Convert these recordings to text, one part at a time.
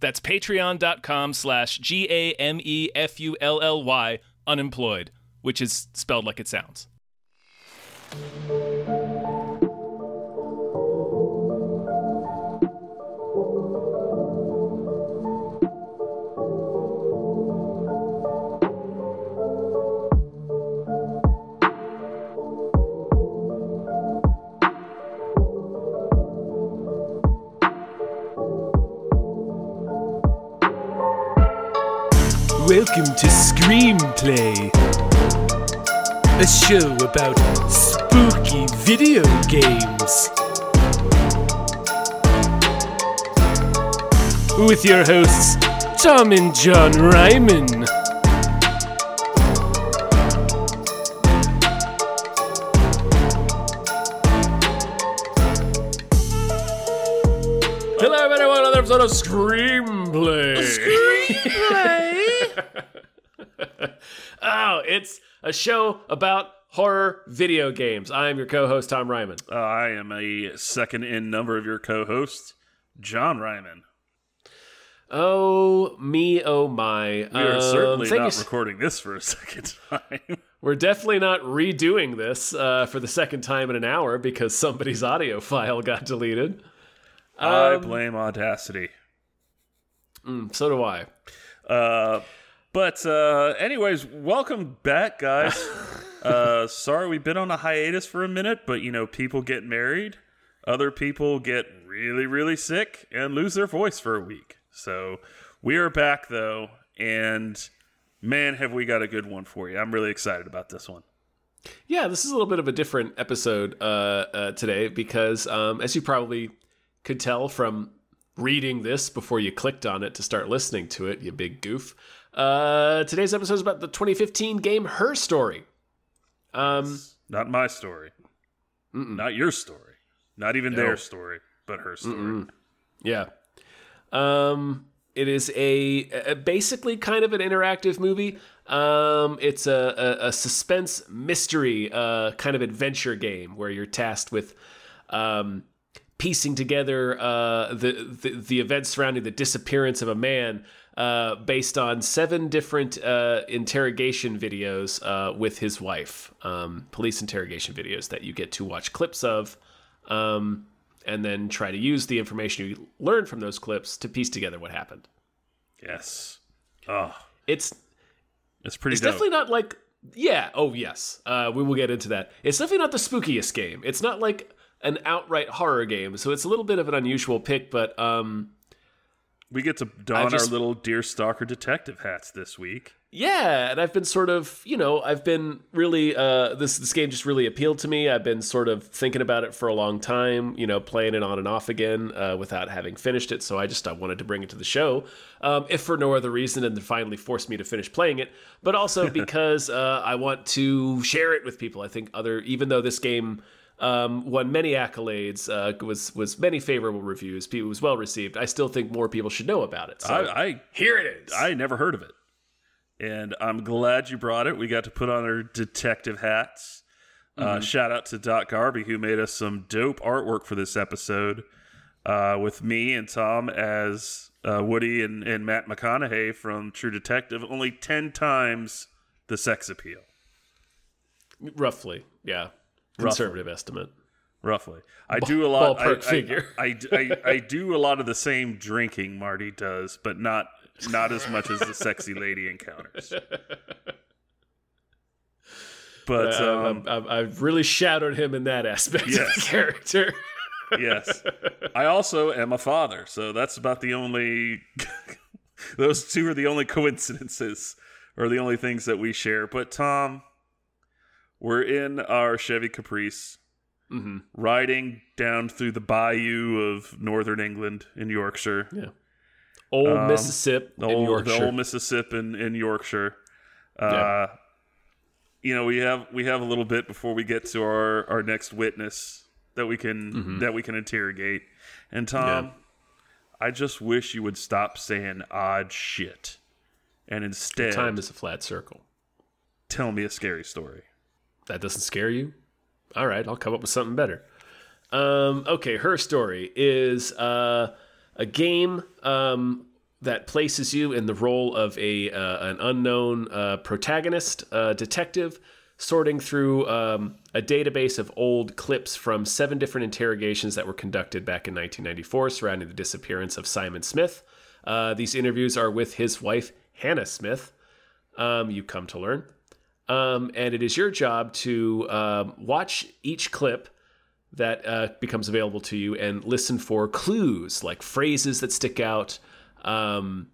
That's patreon.com slash G A M E F U L L Y unemployed, which is spelled like it sounds. Welcome to Screamplay, a show about spooky video games. With your hosts, Tom and John Ryman. Hello, everyone. Another episode of Screamplay. Oh, it's a show about horror video games. I am your co-host Tom Ryman. Uh, I am a second in number of your co-hosts, John Ryman. Oh me, oh my! We are Um, certainly not you recording this for a second time. We're definitely not redoing this uh, for the second time in an hour because somebody's audio file got deleted. I Um, blame Audacity. mm, so do I. Uh, but uh, anyways, welcome back, guys. uh, sorry we've been on a hiatus for a minute, but you know, people get married, other people get really, really sick and lose their voice for a week. So we are back though, and man, have we got a good one for you. I'm really excited about this one. Yeah, this is a little bit of a different episode uh, uh, today because, um, as you probably could tell from reading this before you clicked on it to start listening to it, you big goof. Uh, today's episode is about the 2015 game Her Story. Um, Not my story. Not your story. Not even No. their story, but her story. Yeah. Um, it is a, a basically kind of an interactive movie. Um, it's a, a, a suspense mystery uh, kind of adventure game where you're tasked with um, piecing together uh, the, the the events surrounding the disappearance of a man. Uh, based on seven different uh, interrogation videos uh, with his wife, um, police interrogation videos that you get to watch clips of. Um, and then try to use the information you learn from those clips to piece together what happened. Yes. Oh, It's it's pretty it's dope. definitely not like yeah, oh yes. Uh, we will get into that. It's definitely not the spookiest game. It's not like an outright horror game, so it's a little bit of an unusual pick, but um We get to don just- our little deer stalker detective hats this week. yeah, and I've been sort of, you know, I've been really uh this this game just really appealed to me. I've been sort of thinking about it for a long time, you know, playing it on and off again uh, without having finished it. So I just I wanted to bring it to the show, um, if for no other reason than to finally force me to finish playing it, but also because uh, I want to share it with people. I think other, even though this game um, won many accolades, uh, was was many favorable reviews, it was well received. I still think more people should know about it. So I, I here it is. I never heard of it, and I'm glad you brought it. We got to put on our detective hats. Uh, shout out to Doc Garby who made us some dope artwork for this episode. Uh, with me and Tom as uh, Woody and, and Matt McConaughey from True Detective, only ten times the sex appeal. Roughly, yeah. Conservative estimate. roughly. I do a lot. I, I- figure. I, I, I do a lot of the same drinking Marty does, but not not as much as the sexy lady encounters. But Uh, um, I've, I've, really shadowed him in that aspect of Yes. the character. yes, I also am a father, so that's about the only. those two are the only coincidences, or the only things that we share. But Tom, we're in our Chevy Caprice, hmm riding down through the bayou of northern England in Yorkshire. Yeah. Old um, Mississippi the old, Yorkshire. The old Mississippi in, in Yorkshire. Uh, yeah. You know, we have we have a little bit before we get to our, our next witness that we can mm-hmm. that we can interrogate. And Tom, yeah. I just wish you would stop saying odd shit, and instead, time is a flat circle. Tell me a scary story. That doesn't scare you? All right, I'll come up with something better. Um, okay, her story is uh, a game um, that places you in the role of a uh, an unknown uh, protagonist, uh, detective, sorting through um, a database of old clips from seven different interrogations that were conducted back in 1994 surrounding the disappearance of Simon Smith. Uh, these interviews are with his wife Hannah Smith. Um, you come to learn, um, and it is your job to um, watch each clip that uh, becomes available to you and listen for clues like phrases that stick out, um,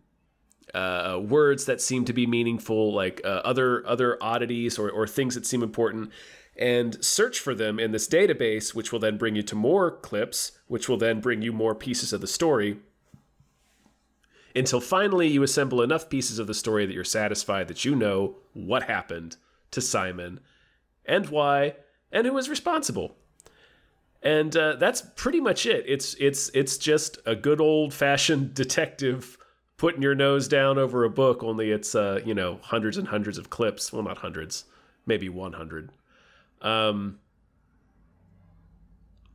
uh, words that seem to be meaningful, like uh, other other oddities or, or things that seem important, and search for them in this database, which will then bring you to more clips, which will then bring you more pieces of the story. Until finally you assemble enough pieces of the story that you're satisfied that you know what happened to Simon and why and who was responsible and uh, that's pretty much it. It's it's it's just a good old fashioned detective putting your nose down over a book. Only it's uh, you know hundreds and hundreds of clips. Well, not hundreds, maybe one hundred. Um,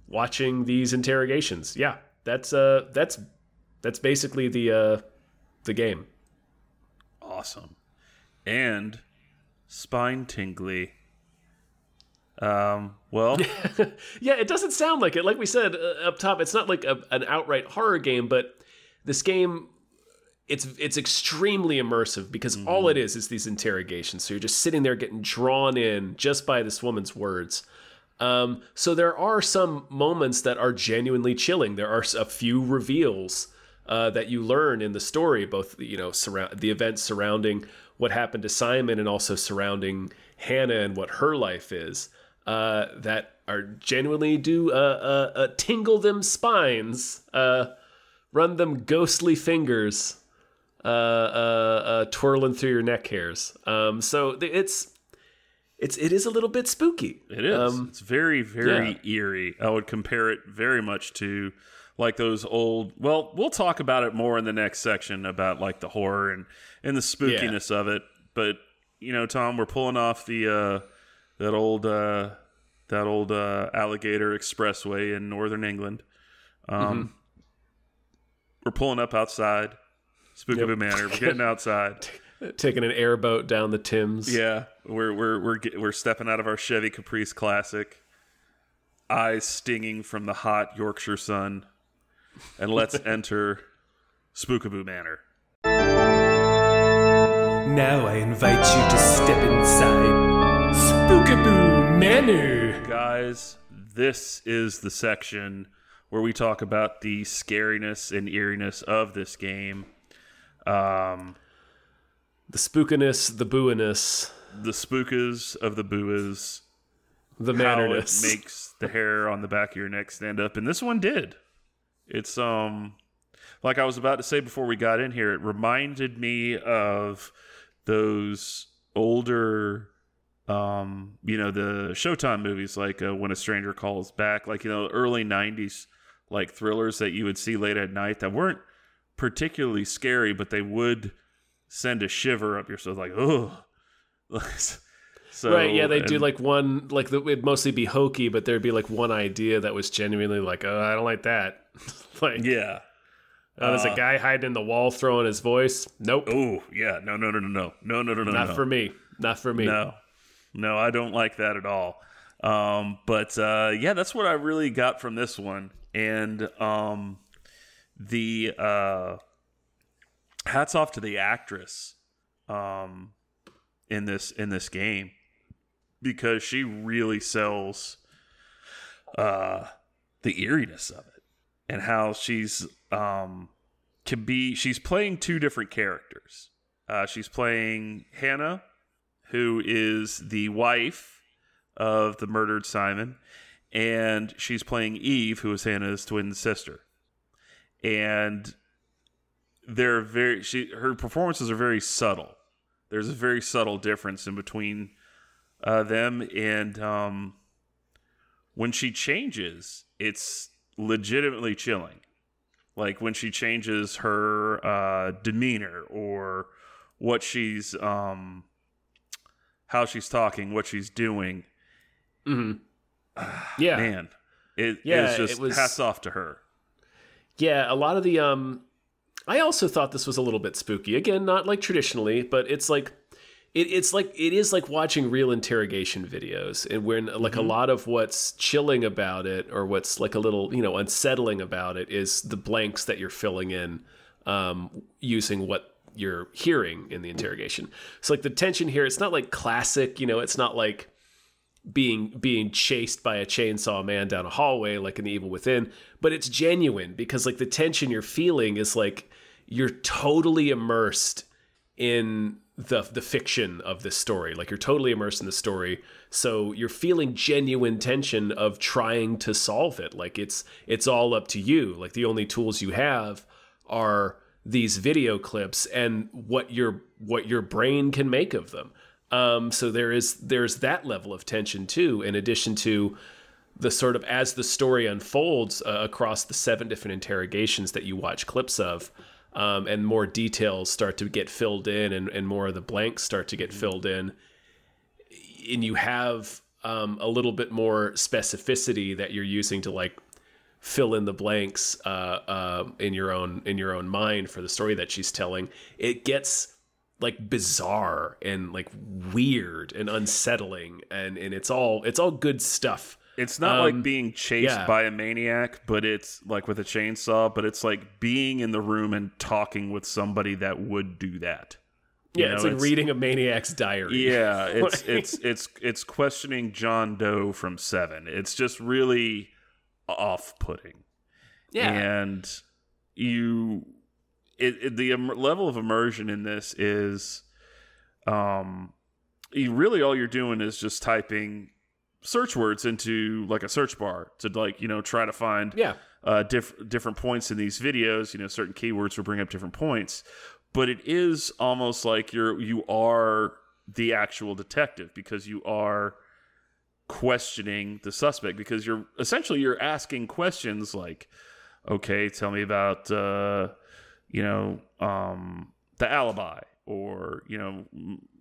watching these interrogations. Yeah, that's uh that's that's basically the uh the game. Awesome, and spine tingly. Um, well, yeah, it doesn't sound like it. Like we said uh, up top, it's not like a, an outright horror game, but this game it's it's extremely immersive because mm-hmm. all it is is these interrogations. So you're just sitting there getting drawn in just by this woman's words. Um, so there are some moments that are genuinely chilling. There are a few reveals uh, that you learn in the story, both you know surround the events surrounding what happened to Simon and also surrounding Hannah and what her life is uh, that are genuinely do uh, uh, uh, tingle them spines, uh, run them ghostly fingers, twirling through your neck hairs. Um, so it's it's it is a little bit spooky. It is. Um, it's very very yeah. eerie. I would compare it very much to like those old. Well, we'll talk about it more in the next section about like the horror and and the spookiness yeah. of it. But you know, Tom, we're pulling off the uh, that old uh, that old uh, alligator expressway in northern England. Um, mm-hmm. We're pulling up outside, Spookaboo yep. Manor. We're getting outside, taking an airboat down the Thames. Yeah, we're we're we're we're stepping out of our Chevy Caprice Classic, eyes stinging from the hot Yorkshire sun, and let's enter Spookaboo Manor. Now I invite you to step inside Spookaboo Manor. Guys, this is the section where we talk about the scariness and eeriness of this game. Um, the spookiness, the booiness. The spookas of the booas. The mannerness. Makes the hair on the back of your neck stand up. And this one did. It's, um, like I was about to say before we got in here, it reminded me of those older um, you know, the Showtime movies like uh, When a Stranger Calls Back, like, you know, early 90s like thrillers that you would see late at night that weren't particularly scary, but they would send a shiver up your so like, oh. so Right, yeah, they do like one like the, it'd mostly be hokey, but there'd be like one idea that was genuinely like, oh, I don't like that. like Yeah. Oh, there's uh, a guy hiding in the wall throwing his voice. Nope. Oh, yeah. No, no, no, no, no. No, no, no, no. Not no. for me. Not for me. No. No, I don't like that at all. Um, but uh, yeah, that's what I really got from this one. And um, the uh, hats off to the actress um, in this in this game because she really sells uh, the eeriness of it and how she's um, can be she's playing two different characters. Uh, she's playing Hannah, who is the wife of the murdered Simon, and she's playing Eve, who is Hannah's twin sister. And they're very she her performances are very subtle. There's a very subtle difference in between uh, them, and um, when she changes, it's legitimately chilling. Like when she changes her uh, demeanor or what she's um, how she's talking, what she's doing. Mm-hmm. Yeah, man, it, yeah, it's just it was, hats off to her. Yeah, a lot of the um, I also thought this was a little bit spooky. Again, not like traditionally, but it's like it, it's like it is like watching real interrogation videos, and when like mm-hmm. a lot of what's chilling about it, or what's like a little you know unsettling about it, is the blanks that you're filling in um, using what you're hearing in the interrogation. So like the tension here, it's not like classic, you know, it's not like being being chased by a chainsaw man down a hallway like in the evil within but it's genuine because like the tension you're feeling is like you're totally immersed in the the fiction of this story. Like you're totally immersed in the story. So you're feeling genuine tension of trying to solve it. Like it's it's all up to you. Like the only tools you have are these video clips and what your what your brain can make of them. Um, so there is there's that level of tension too, in addition to the sort of as the story unfolds uh, across the seven different interrogations that you watch clips of, um, and more details start to get filled in, and, and more of the blanks start to get filled in, and you have um, a little bit more specificity that you're using to like fill in the blanks uh, uh, in your own in your own mind for the story that she's telling. It gets like bizarre and like weird and unsettling and and it's all it's all good stuff it's not um, like being chased yeah. by a maniac but it's like with a chainsaw but it's like being in the room and talking with somebody that would do that. You yeah know, it's like it's, reading a maniac's diary. Yeah it's it's it's it's questioning john doe from seven. It's just really off-putting. Yeah. And you it, it, the level of immersion in this is um you really all you're doing is just typing search words into like a search bar to like you know try to find yeah uh diff- different points in these videos you know certain keywords will bring up different points but it is almost like you're you are the actual detective because you are questioning the suspect because you're essentially you're asking questions like okay tell me about uh you know, um, the alibi or, you know,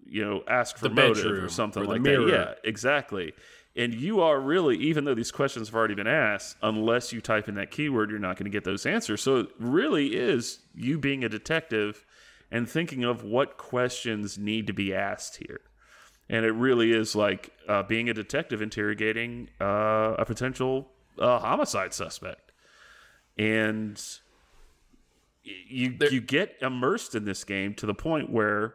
you know, ask for the motive or something or like mirror. that. Yeah, exactly. And you are really, even though these questions have already been asked, unless you type in that keyword, you're not going to get those answers. So it really is you being a detective and thinking of what questions need to be asked here. And it really is like uh, being a detective interrogating uh, a potential uh, homicide suspect. And you there, you get immersed in this game to the point where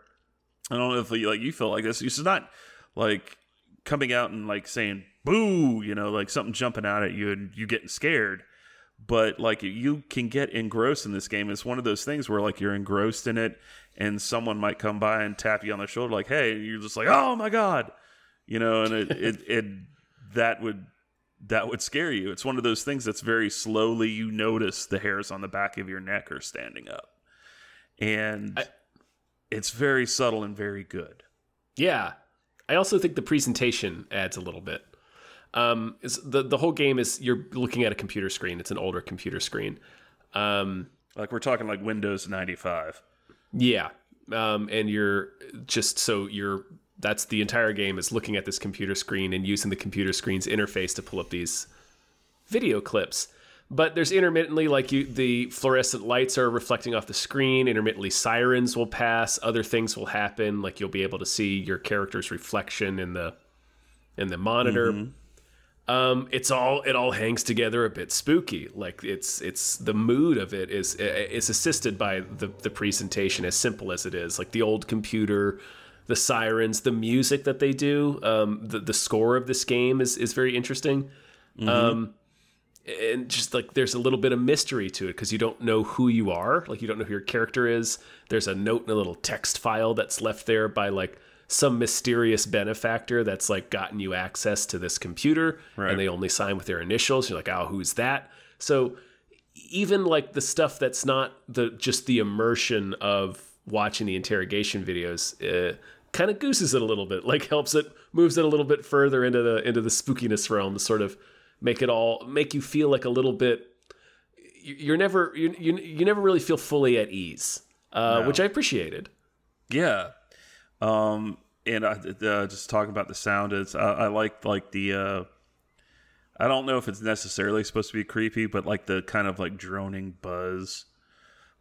I don't know if like you feel like this. It's not like coming out and like saying boo, you know, like something jumping out at you and you getting scared. But like you can get engrossed in this game. It's one of those things where like you're engrossed in it, and someone might come by and tap you on the shoulder, like, "Hey," you're just like, "Oh my god," you know, and it it, it that would that would scare you. It's one of those things that's very slowly you notice the hairs on the back of your neck are standing up. And I, it's very subtle and very good. Yeah. I also think the presentation adds a little bit. Um, the the whole game is you're looking at a computer screen. It's an older computer screen. Um, like we're talking like Windows 95. Yeah. Um, and you're just so you're that's the entire game is looking at this computer screen and using the computer screen's interface to pull up these video clips but there's intermittently like you the fluorescent lights are reflecting off the screen intermittently sirens will pass other things will happen like you'll be able to see your character's reflection in the in the monitor mm-hmm. um, it's all it all hangs together a bit spooky like it's it's the mood of it is is assisted by the the presentation as simple as it is like the old computer the sirens, the music that they do, um, the the score of this game is is very interesting. Mm-hmm. Um, and just like there's a little bit of mystery to it because you don't know who you are, like you don't know who your character is. There's a note in a little text file that's left there by like some mysterious benefactor that's like gotten you access to this computer, right. and they only sign with their initials. You're like, oh, who's that? So even like the stuff that's not the just the immersion of watching the interrogation videos uh, kind of gooses it a little bit like helps it moves it a little bit further into the into the spookiness realm sort of make it all make you feel like a little bit you- you're never you you, you never really feel fully at ease uh, which i appreciated Yeah. Um, and I, uh, just talking about the sound it's I, I like like the uh, I don't know if it's necessarily supposed to be creepy, but like the kind of like droning buzz,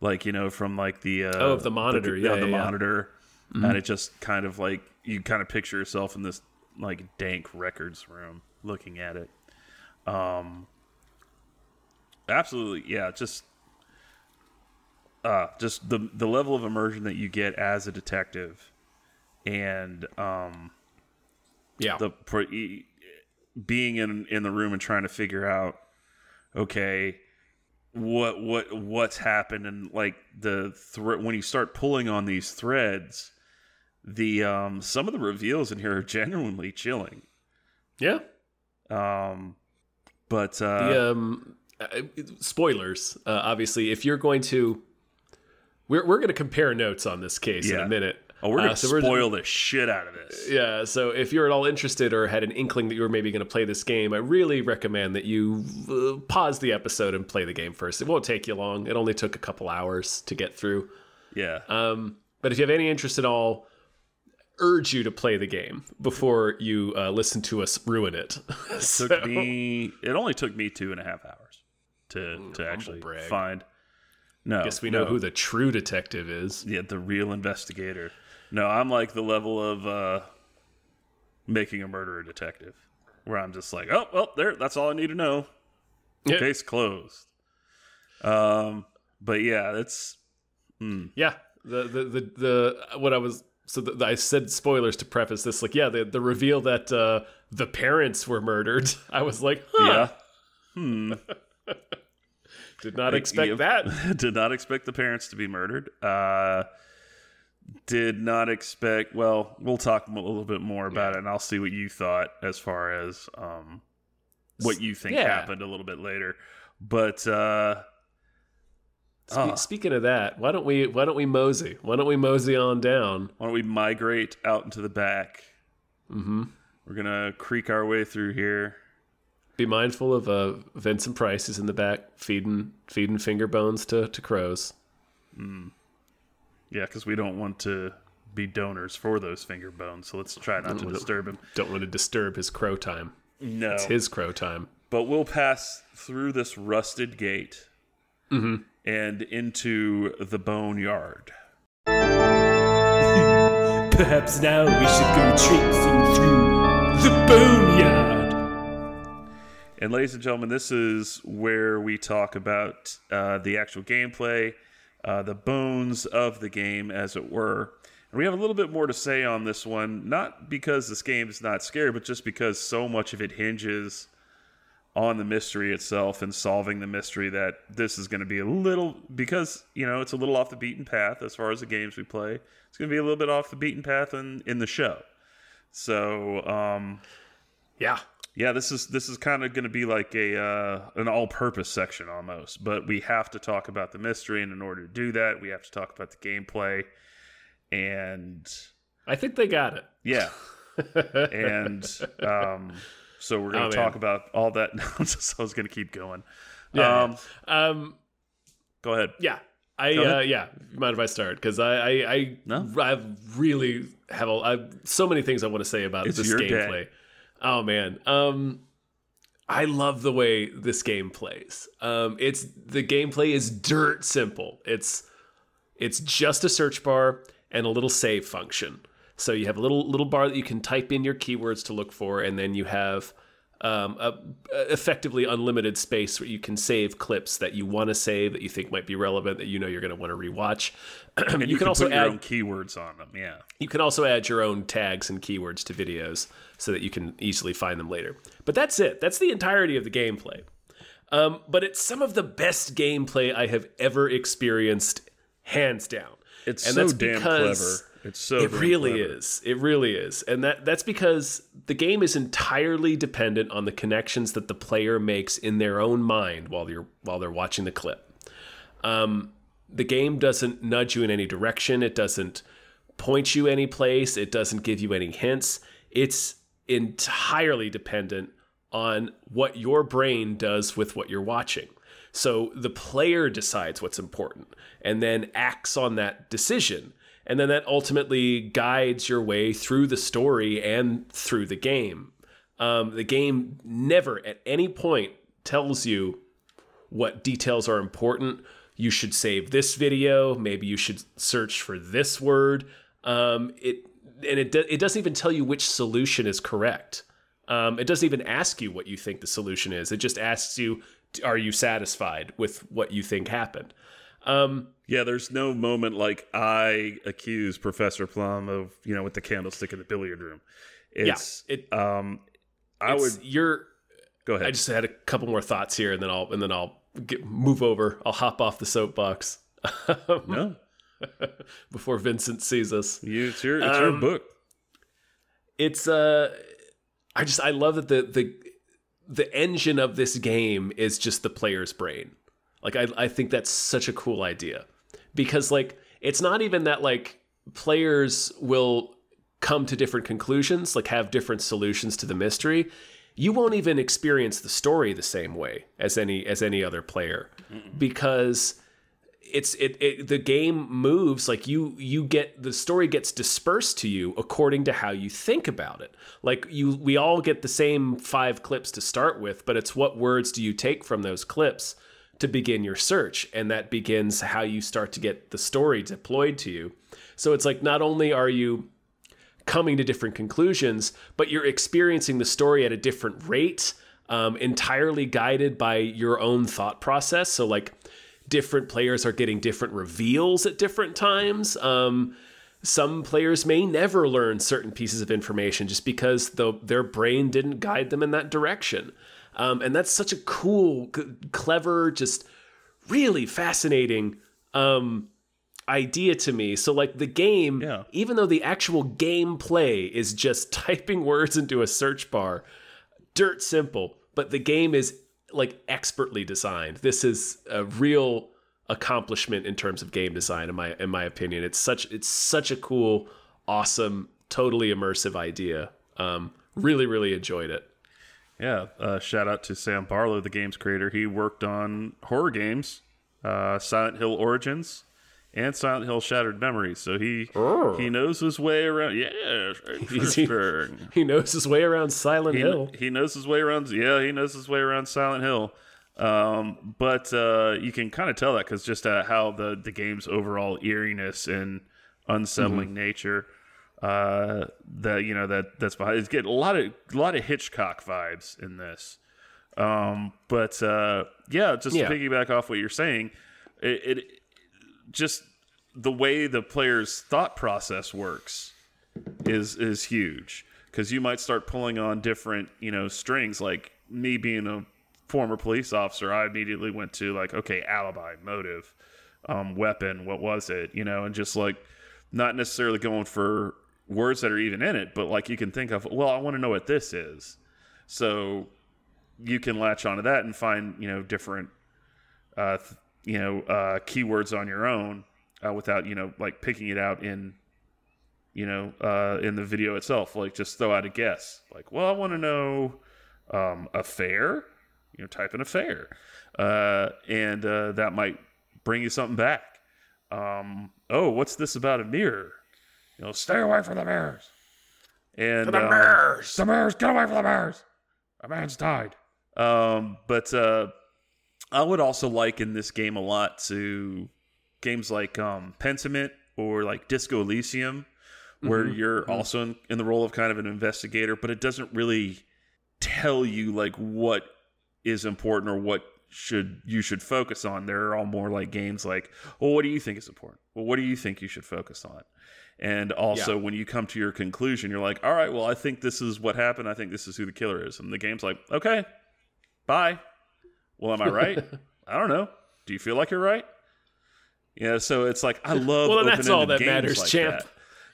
like you know from like the uh, Oh, of the monitor. Yeah, the yeah, Mm-hmm. monitor, and it just kind of like you kind of picture yourself in this like dank records room looking at it. Um, absolutely, yeah, just uh, just the the level of immersion that you get as a detective, and um, yeah. the being in in the room and trying to figure out, okay, what what what's happened, and like the when you start pulling on these threads, the um some of the reveals in here are genuinely chilling. yeah. Um, but uh, the um uh, spoilers uh, obviously if you're going to we're, we're going to compare notes on this case in a minute. Oh, we're gonna Uh, so we're- spoil the shit out of this. yeah so if you're at all interested or had an inkling that you were maybe going to play this game i really recommend that you uh, pause the episode and play the game first. It won't take you long. It only took a couple hours to get through. Yeah, um, but if you have any interest at all urge you to play the game before you uh, listen to us ruin it So- took me it only took me two and a half hours to to actually brag. find no guess we know no. who the true detective is yeah the real investigator no i'm like the level of uh making a murderer detective where i'm just like oh well there that's all i need to know Yeah. case closed um but yeah it's Yeah, the the the, the what I was so the, I said spoilers to preface this. Like, yeah, the the reveal that uh, the parents were murdered. I was like, huh, yeah hmm. did not expect that. did not expect the parents to be murdered. Uh, did not expect. Well, we'll talk a little bit more about it, and I'll see what you thought as far as um, what you think Yeah. happened a little bit later. But uh, Spe- Ah. Speaking of that, why don't we why don't we mosey? Why don't we mosey on down? why don't we migrate out into the back? Mm-hmm. We're gonna creak our way through here. Be mindful of uh, Vincent Price is in the back feeding feeding finger bones to to crows. Yeah, because we don't want to be donors for those finger bones. So let's try not to disturb him. Don't want to disturb his crow time. No, It's his crow time. but we'll pass through this rusted gate and into the boneyard. Perhaps now we should go traipsing through the boneyard. And ladies and gentlemen, this is where we talk about uh, the actual gameplay, uh, the bones of the game, as it were. And we have a little bit more to say on this one, not because this game is not scary, but just because so much of it hinges on the mystery itself and solving the mystery that this is going to be a little because you know it's a little off the beaten path as far as the games we play it's going to be a little bit off the beaten path in in the show so um Yeah. yeah this is this is kind of going to be like a uh, an all-purpose section almost but we have to talk about the mystery and in order to do that we have to talk about the gameplay and I think they got it. yeah and um so we're going Oh, to talk about all that so i was going to keep going Yeah. um Um, go ahead yeah. I ahead. uh, yeah. Mind if I start? Because I I I, No. I really have a I, so many things I want to say about It's this gameplay. day. Oh man. Um, I love the way this game plays. Um, it's the gameplay is dirt simple. It's it's just a search bar and a little save function. So you have a little little bar that you can type in your keywords to look for, and then you have um, a, a effectively unlimited space where you can save clips that you want to save that you think might be relevant that you know you're going to want to rewatch. and you, can can, also add- own keywords on them yeah you can also add your own tags and keywords to videos so that you can easily find them later. But that's it. That's the entirety of the gameplay. Um, but it's some of the best gameplay I have ever experienced, hands down. It's and so that's damn because It's so it really clever. is. It really is. And that that's because the game is entirely dependent on the connections that the player makes in their own mind while you're while they're watching the clip. Um, the game doesn't nudge you in any direction. It doesn't point you any place. It doesn't give you any hints. It's entirely dependent on what your brain does with what you're watching. So the player decides what's important and then acts on that decision. And then that ultimately guides your way through the story and through the game. Um, the game never at any point tells you what details are important. You should save this video. Maybe you should search for this word. Um, it and it do, it doesn't even tell you which solution is correct. Um, it doesn't even ask you what you think the solution is. It just asks you, are you satisfied with what you think happened? Um, Yeah, there's no moment like I accuse Professor Plum of, you know, with the candlestick in the billiard room. It's yeah, it, um I would you're go ahead. I just had a couple more thoughts here, and then I'll and then I'll get, move over. I'll hop off the soapbox no. before Vincent sees us. You, it's your it's your Um, book. It's uh, I just I love that the the the engine of this game is just the player's brain. Like I I think that's such a cool idea because like it's not even that like players will come to different conclusions, like have different solutions to the mystery. You won't even experience the story the same way as any as any other player because it's it, it the game moves like you you get the story gets dispersed to you according to how you think about it like you we all get the same five clips to start with but it's what words do you take from those clips to begin your search and that begins how you start to get the story deployed to you so it's like not only are you coming to different conclusions, but you're experiencing the story at a different rate, um, entirely guided by your own thought process. So, like, different players are getting different reveals at different times. Um, some players may never learn certain pieces of information just because the, their brain didn't guide them in that direction. Um, and that's such a cool, c- clever, just really fascinating um, idea to me. So like the game, Yeah. even though the actual gameplay is just typing words into a search bar, dirt simple, but the game is like expertly designed. This is a real accomplishment in terms of game design in my in my opinion. It's such it's such a cool, awesome, totally immersive idea. Um really really enjoyed it. Yeah, uh, shout out to Sam Barlow, the game's creator. He worked on horror games, uh, Silent Hill Origins, and Silent Hill Shattered Memories. So he Oh. he knows his way around. Yeah, interesting. He knows his way around Silent he, Hill. he knows his way around. Yeah, he knows his way around Silent Hill. Um, but uh, you can kind of tell that because just uh, how the the game's overall eeriness and unsettling Mm-hmm. nature. Uh, that you know that that's behind. It's getting a lot of a lot of Hitchcock vibes in this. Um, but uh, yeah, just Yeah. to piggyback off what you're saying, it, it just the way the player's thought process works is is huge because you might start pulling on different you know strings like me being a former police officer i immediately went to like okay alibi motive um, weapon what was it you know and just like not necessarily going for words that are even in it but like you can think of well i want to know what this is. So you can latch onto that and find you know different uh, th- you know uh, keywords on your own uh, without you know like picking it out in you know uh, in the video itself. Like just throw out a guess. Like well i want to know um, affair you know type in affair uh, and uh, that might bring you something back. Um, oh what's this about a mirror you know stay away from the bears. and the um, mirrors! the bears, get away from the bears. a man's died um, but uh, I would also liken this game a lot to games like um, Pentiment or like Disco Elysium, where you're also in, in the role of kind of an investigator, but it doesn't really tell you like what is important or what should you should focus on. They're all more like games like, well, what do you think is important? Well, what do you think you should focus on? And also, when you come to your conclusion, you're like, all right, well, I think this is what happened. I think this is who the killer is. And the game's like, okay, bye. Well, am I right? I don't know. Do you feel like you're right? Yeah, so it's like I love. Well, that's all that games matters, like champ. that.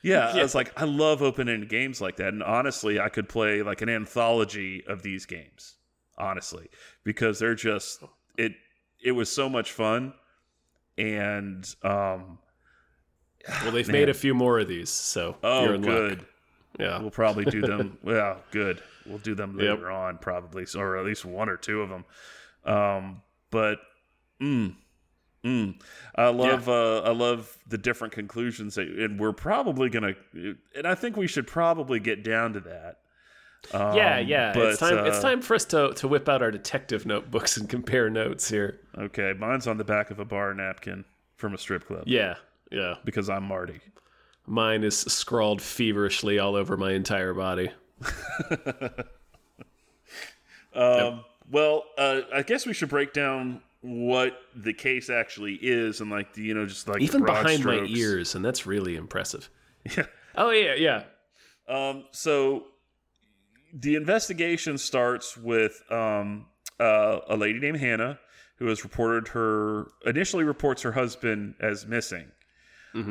Yeah, I was like, I love open-ended games like that, and honestly, I could play like an anthology of these games. Honestly, because they're just it. It was so much fun, and um, Well, they've Man. made a few more of these, so oh, you're in good. luck. Yeah. We'll probably do them. well, good. We'll do them Yep. later on, probably, so- or at least one or two of them. Um, but, mm, mm, I love, uh, I love the different conclusions that, and we're probably gonna, and I think we should probably get down to that. Um, yeah, yeah. it's but, time. it's uh, time for us to to whip out our detective notebooks and compare notes here. Okay, mine's on the back of a bar napkin from a strip club Yeah, yeah. because I'm Marty. Mine is scrawled feverishly all over my entire body. Um, Well, uh, I guess we should break down what the case actually is and like you know just like Even behind strokes. my ears, and that's really impressive. Yeah. Oh yeah, yeah. Um, so the investigation starts with um, uh, a lady named Hannah who has reported her initially reports her husband as missing,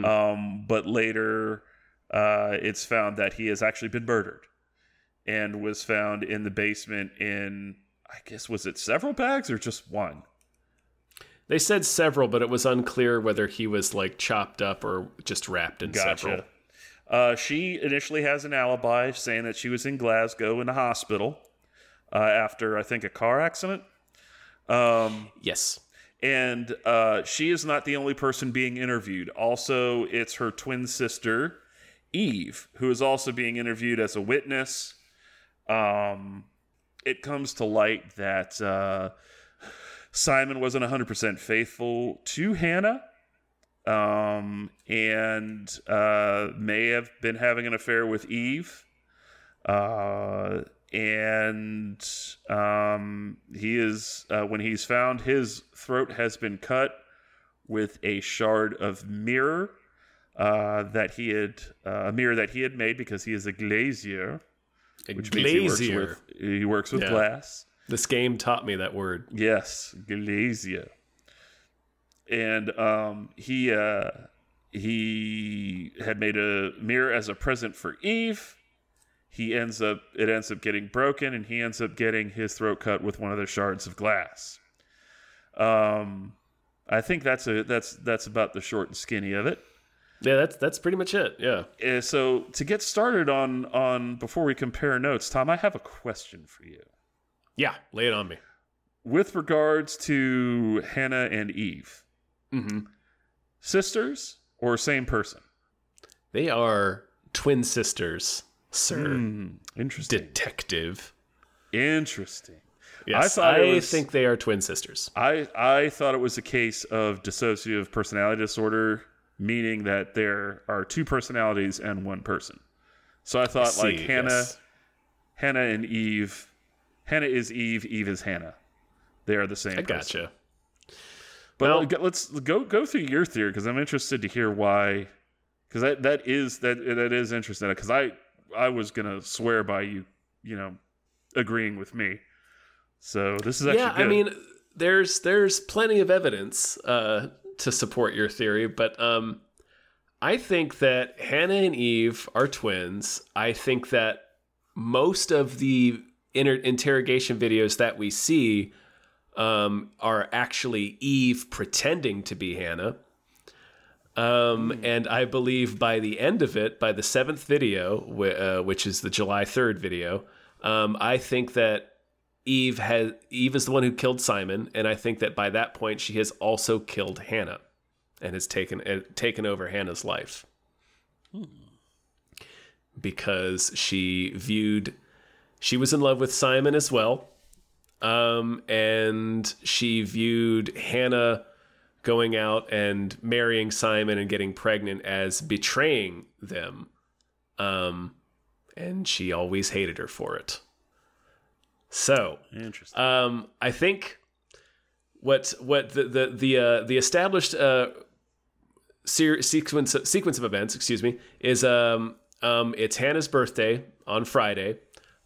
um, but later uh, it's found that he has actually been murdered and was found in the basement in I guess was it several bags or just one? They said several, but it was unclear whether he was like chopped up or just wrapped in several. Gotcha. Uh, she initially has an alibi saying that she was in Glasgow in the hospital uh, after, I think, a car accident. Um, Yes. And uh, she is not the only person being interviewed. Also, it's her twin sister, Eve, who is also being interviewed as a witness. Um, it comes to light that uh, Simon wasn't 100% faithful to Hannah um, and uh, may have been having an affair with Eve. Uh, and um, he is, uh, when he's found, his throat has been cut with a shard of mirror uh, that he had, uh, a mirror that he had made because he is a glazier, A which means he works with, he works with Yeah. glass. This game taught me that word. Yes, Glazier. And um, he uh, he had made a mirror as a present for Eve. He ends up it ends up getting broken, and he ends up getting his throat cut with one of the shards of glass. Um, I think that's a that's that's about the short and skinny of it. Yeah, that's that's pretty much it. Yeah. Uh, so to get started on on before we compare notes, Tom, I have a question for you. Yeah. Lay it on me. with regards to Hannah and Eve, Mm-hmm. sisters or same person? They are twin sisters, sir. Hmm, interesting. Detective. interesting. Yes, thought I, was- think they are twin sisters. I I thought it was a case of dissociative personality disorder, meaning that there are two personalities and one person. So I thought like See, Hannah, yes. Hannah and Eve. Hannah is Eve. Eve is Hannah. They are the same. I person. gotcha. But Well- let- let's go go through your theory because I'm interested to hear why. Because that that is that that is interesting. Because I I was gonna swear by you, you know, agreeing with me. So this is actually yeah, good. I mean, there's there's plenty of evidence uh, to support your theory, but um, I think that Hannah and Eve are twins. I think that most of the inter- interrogation videos that we see um, are actually Eve pretending to be Hannah. Um, And I believe by the end of it, by the seventh video, uh, which is the July 3rd video, um, I think that Eve has Eve is the one who killed Simon, and I think that by that point she has also killed Hannah, and has taken uh, taken over Hannah's life. Because she viewed she was in love with Simon as well, um, and she viewed Hannah going out and marrying Simon and getting pregnant as betraying them, um, and she always hated her for it. So, interesting. um, I think what what the the the uh, the established uh, ser- sequence sequence of events, excuse me, is um um it's Hannah's birthday on Friday.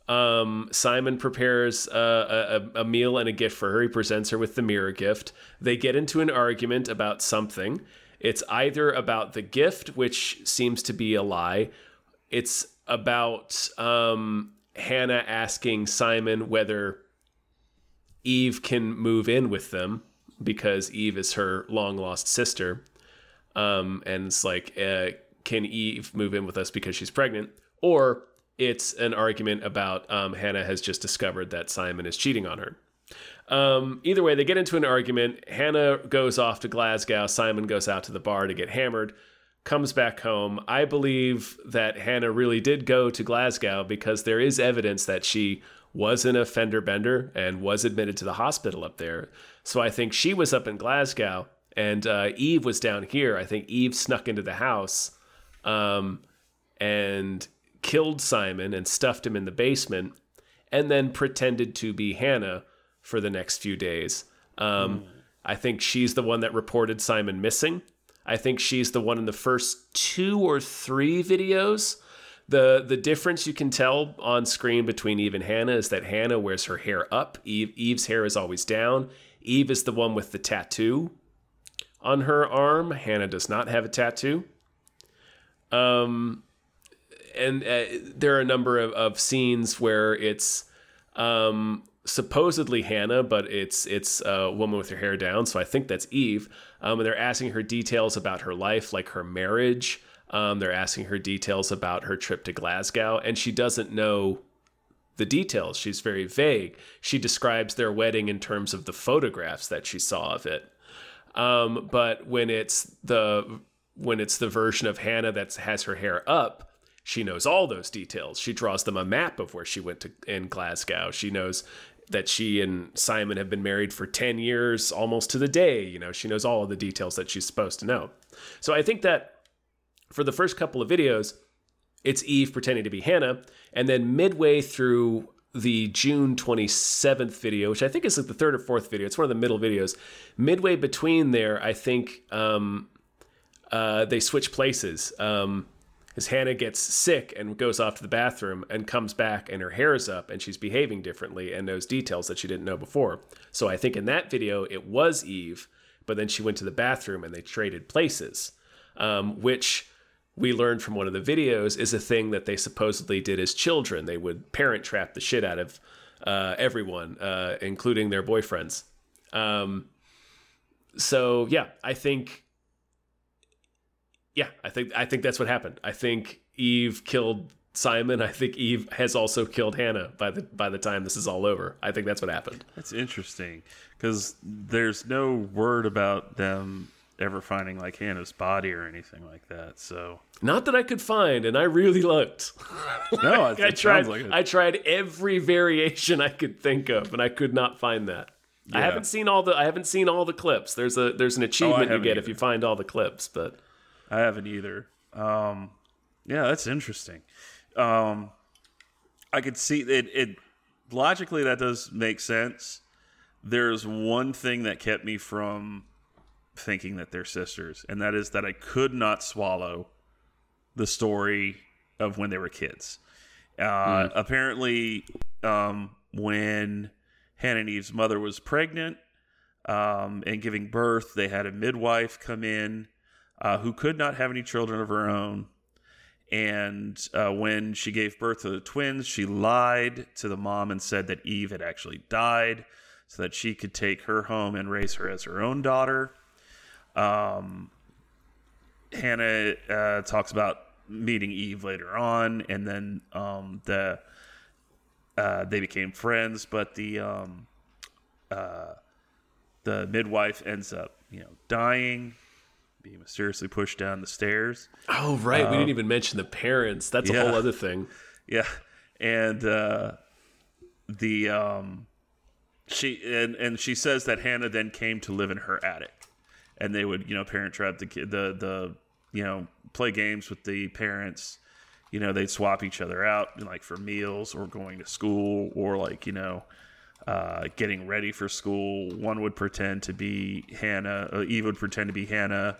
Um, Simon prepares a, a meal and a gift for her. He presents her with the mirror gift. They get into an argument about something, It's either about the gift, which seems to be a lie. It's about um, Hannah asking Simon whether Eve can move in with them because Eve is her long lost sister. Um, and it's like, uh, can Eve move in with us because she's pregnant? Or it's an argument about um, Hannah has just discovered that Simon is cheating on her. Um, either way, they get into an argument. Hannah goes off to Glasgow. Simon goes out to the bar to get hammered, comes back home. I believe that Hannah really did go to Glasgow because there is evidence that she was an offender bender and was admitted to the hospital up there. So I think she was up in Glasgow and uh, Eve was down here. I think Eve snuck into the house um, and killed Simon and stuffed him in the basement and then pretended to be Hannah for the next few days. Um, mm. I think she's the one that reported Simon missing. I think she's the one in the first two or three videos. The the difference you can tell on screen between Eve and Hannah is that Hannah wears her hair up. Eve Eve's hair is always down. Eve is the one with the tattoo on her arm. Hannah does not have a tattoo. Um, and uh, there are a number of, of scenes where it's um, supposedly Hannah, but it's it's a woman with her hair down. So I think that's Eve. Um, and they're asking her details about her life, like her marriage. Um, they're asking her details about her trip to Glasgow, and she doesn't know the details. She's very vague. She describes their wedding in terms of the photographs that she saw of it. Um, but when it's the when it's the version of Hannah that has her hair up, she knows all those details. She draws them a map of where she went to in Glasgow. She knows that she and Simon have been married for 10 years almost to the day. You know, she knows all of the details that she's supposed to know. So I think that for the first couple of videos, it's Eve pretending to be Hannah. And then midway through the June 27th video, which I think is like the third or fourth video, it's one of the middle videos. Midway between there, I think um, uh, they switch places. Um, as Hannah gets sick and goes off to the bathroom and comes back and her hair is up and she's behaving differently and knows details that she didn't know before. So I think in that video it was Eve, but then she went to the bathroom and they traded places, um, which we learned from one of the videos is a thing that they supposedly did as children. They would parent trap the shit out of uh, everyone, uh, including their boyfriends. Um, so yeah, I think yeah, I think I think that's what happened. I think Eve killed Simon. I think Eve has also killed Hannah by the by the time this is all over. I think that's what happened. That's interesting because there's no word about them ever finding like Hannah's body or anything like that. So not that I could find, and I really looked. No, I tried. Like I tried every variation I could think of, and I could not find that. Yeah. I haven't seen all the. I haven't seen all the clips. There's a there's an oh, achievement oh, you get either. if you find all the clips, but I haven't either. Um, yeah, that's interesting. Um, I could see it, it. Logically, that does make sense. There's one thing that kept me from thinking that they're sisters, and that is that I could not swallow the story of when they were kids. Uh, mm. Apparently, um, when Hannah and Eve's mother was pregnant um, and giving birth, they had a midwife come in uh, who could not have any children of her own. And uh, when she gave birth to the twins, she lied to the mom and said that Eve had actually died so that she could take her home and raise her as her own daughter. Um, Hannah uh, talks about meeting Eve later on, and then um, the uh, they became friends. But the um, uh, the midwife ends up, you know, dying, being mysteriously pushed down the stairs. Oh, right. Um, we didn't um, even mention the parents. That's yeah, a whole other thing. Yeah, and uh, the um, she and and she says that Hannah then came to live in her attic, and they would you know parent trap the kid the the you know play games with the parents. You know they'd swap each other out like for meals or going to school or like you know uh, getting ready for school. One would pretend to be Hannah. Uh, Eve would pretend to be Hannah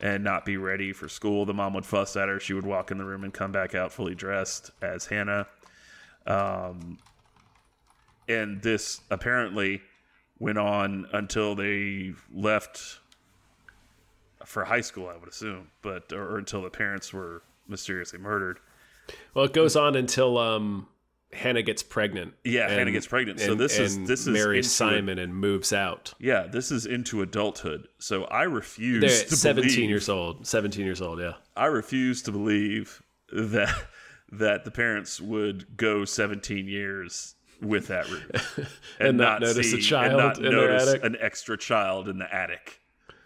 and not be ready for school. The mom would fuss at her. She would walk in the room and come back out fully dressed as Hannah. Um, and this apparently went on until they left for high school, I would assume, but or, or until the parents were mysteriously murdered. Well, it goes on until um, Hannah gets pregnant. Yeah, Hannah gets pregnant. So this is- this is marries. Simon and moves out. Yeah, this is into adulthood. So I refuse They're to 17 believe, years old. 17 years old, yeah. I refuse to believe that that the parents would go 17 years with that room And not notice a child and not in their notice attic? an extra child in the attic.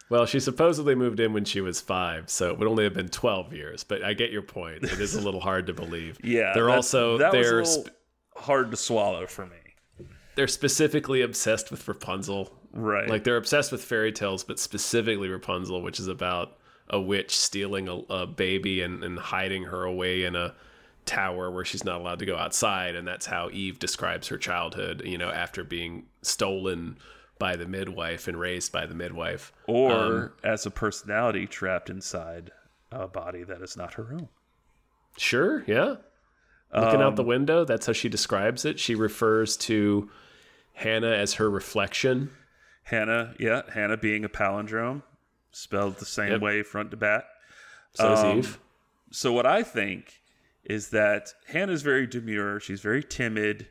Well, she supposedly moved in when she was five, so it would only have been 12 years. But I get your point. It is a little hard to believe. Yeah, They're also, that was a they're, little sp- hard to swallow for me. they're specifically obsessed with Rapunzel. Right. Like they're obsessed with fairy tales, but specifically Rapunzel, which is about a witch stealing a, a baby and, and hiding her away in a tower where she's not allowed to go outside. And that's how Eve describes her childhood, you know, after being stolen by the midwife and raised by the midwife. or um, as a personality trapped inside a body that is not her own. Sure, yeah. Looking out Um, the window, that's how she describes it. She refers to Hannah as her reflection. Hannah, yeah, Hannah being a palindrome, spelled the same Yep. way front to back. So is Um, Eve. So what I think is that Hannah's very demure. She's very timid,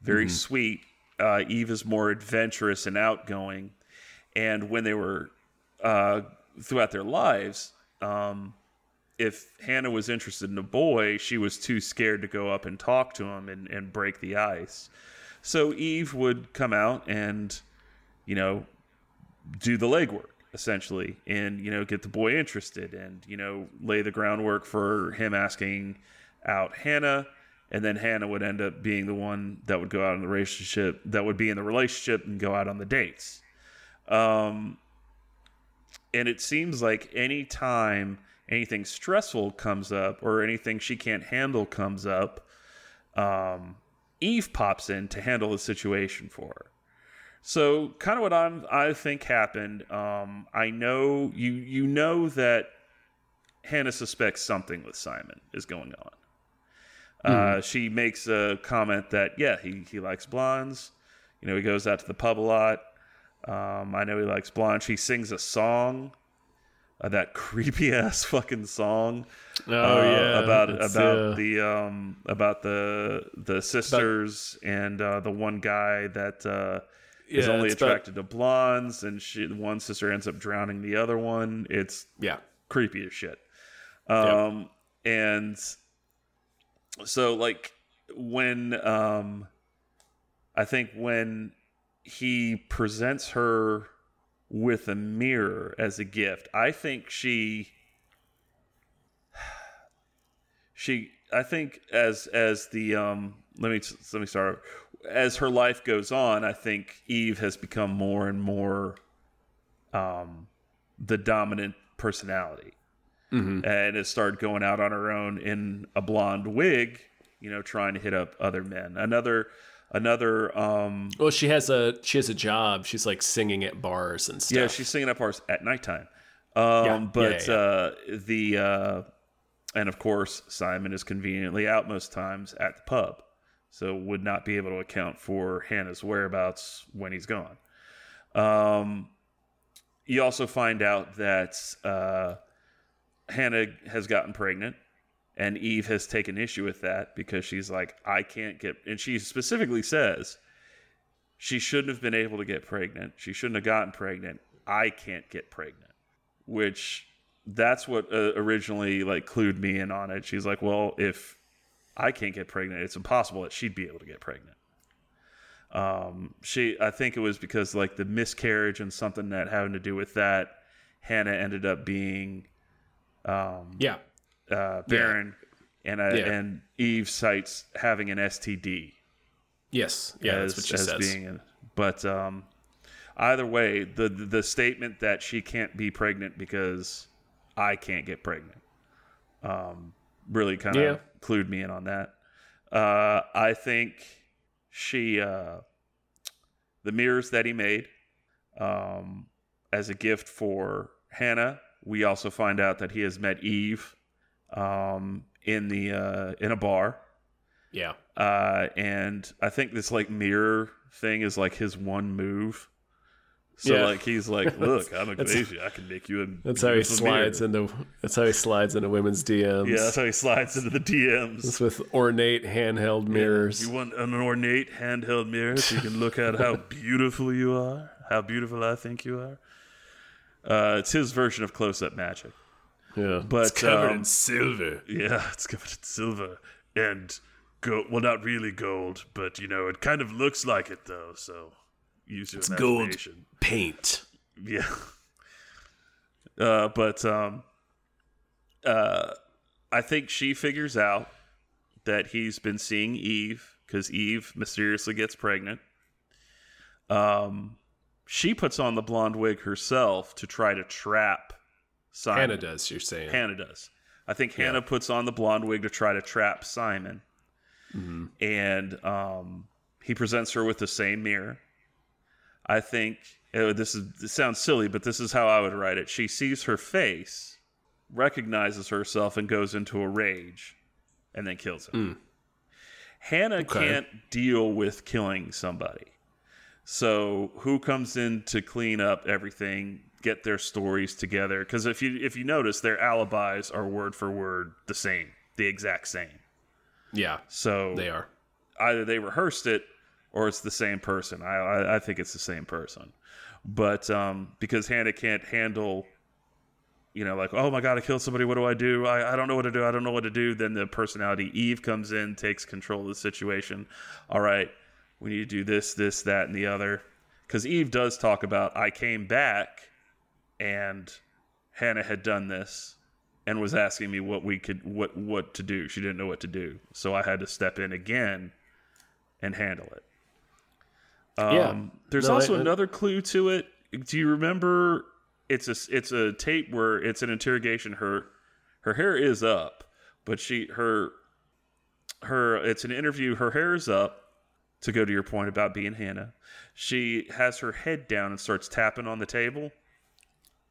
very sweet. Uh, Eve is more adventurous and outgoing. And when they were uh, throughout their lives, um, if Hannah was interested in a boy, she was too scared to go up and talk to him and, and break the ice. So Eve would come out and, you know, do the legwork essentially and you know get the boy interested and you know lay the groundwork for him asking out Hannah and then Hannah would end up being the one that would go out in the relationship that would be in the relationship and go out on the dates um and it seems like any time anything stressful comes up or anything she can't handle comes up um Eve pops in to handle the situation for her so, kind of what I'm, I think happened. Um, I know you you know that Hannah suspects something with Simon is going on. Uh, she makes a comment that yeah, he he likes blondes. You know, he goes out to the pub a lot. Um, I know he likes blondes. She sings a song, uh, that creepy ass fucking song. Oh uh, yeah, about about uh, the um about the the sisters and uh, the one guy that uh, is only it's about- attracted to blondes, and she one sister ends up drowning the other one. It's yeah. creepy as shit. Um, and so like when um, I think when he presents her with a mirror as a gift, I think she she I think as as the um let me let me start. As her life goes on, I think Eve has become more and more um the dominant personality. And has started going out on her own in a blonde wig, you know, trying to hit up other men. Another another um Well, she has a she has a job. She's like singing at bars and stuff. yeah, she's singing at bars at nighttime. Um Yeah, but yeah, yeah. uh the uh and of course Simon is conveniently out most times at the pub. So would not be able to account for Hannah's whereabouts when he's gone. Um you also find out that uh Hannah has gotten pregnant and Eve has taken issue with that because she's like, I can't get, and she specifically says she shouldn't have been able to get pregnant. She shouldn't have gotten pregnant. I can't get pregnant, which that's what uh, originally like clued me in on it. She's like, well, if I can't get pregnant, it's impossible that she'd be able to get pregnant. Um, she, I think it was because like the miscarriage and something that having to do with that, Hannah ended up being um, yeah. Uh, barren, and uh, Yeah. and Eve cites having an STD Yes. Yeah. as, that's what she says. being. An, but um, either way, the the statement that she can't be pregnant because I can't get pregnant, um, really kind of Yeah. clued me in on that. Uh, I think she uh, the mirrors that he made um, as a gift for Hannah. We also find out that he has met Eve um, in the uh, in a bar. yeah. Uh, and I think this like mirror thing is like his one move. So Yeah. like he's like, look, I'm a glacier. I can make you a. That's how he beautiful mirror." slides into. That's how he slides into women's DMs. Yeah, that's how he slides into the DMs. It's with ornate handheld mirrors. You want an ornate handheld mirror so you can look at how beautiful you are, how beautiful I think you are. Uh, it's his version of close-up magic. Yeah, But it's covered um, silver. yeah, it's covered in silver and gold. Well, not really gold, but you know, it kind of looks like it though. So use your it's gold. Paint. Yeah. Uh, but um, uh, I think she figures out that he's been seeing Eve because Eve mysteriously gets pregnant. Um, she puts on the blonde wig herself to try to trap Simon. Hannah does. You're saying. Hannah does. I think Hannah puts on the blonde wig to try to trap Simon. Mm-hmm. And um, he presents her with the same mirror. I think uh, this is this sounds silly, but this is how I would write it. She sees her face, recognizes herself, and goes into a rage, and then kills him. Hannah can't deal with killing somebody. So who comes in to clean up everything, get their stories together? Because if you if you notice, their alibis are word for word the same, the exact same. Yeah, So they are. either they rehearsed it or it's the same person. I I, I think it's the same person, but um, because Hannah can't handle, you know, like oh my god, I killed somebody. What do I do? I, I don't know what to do. I don't know what to do. Then the personality Eve comes in, takes control of the situation. All right, we need to do this, this, that, and the other. Because Eve does talk about I came back, and Hannah had done this and was asking me what we could what what to do. She didn't know what to do, so I had to step in again and handle it. Um, Yeah. There's No, also I- I- another clue to it. Do you remember? It's a it's a tape where it's an interrogation. Her her hair is up, but she her her it's an interview. Her hair is up. To go to your point about being Hannah, she has her head down and starts tapping on the table.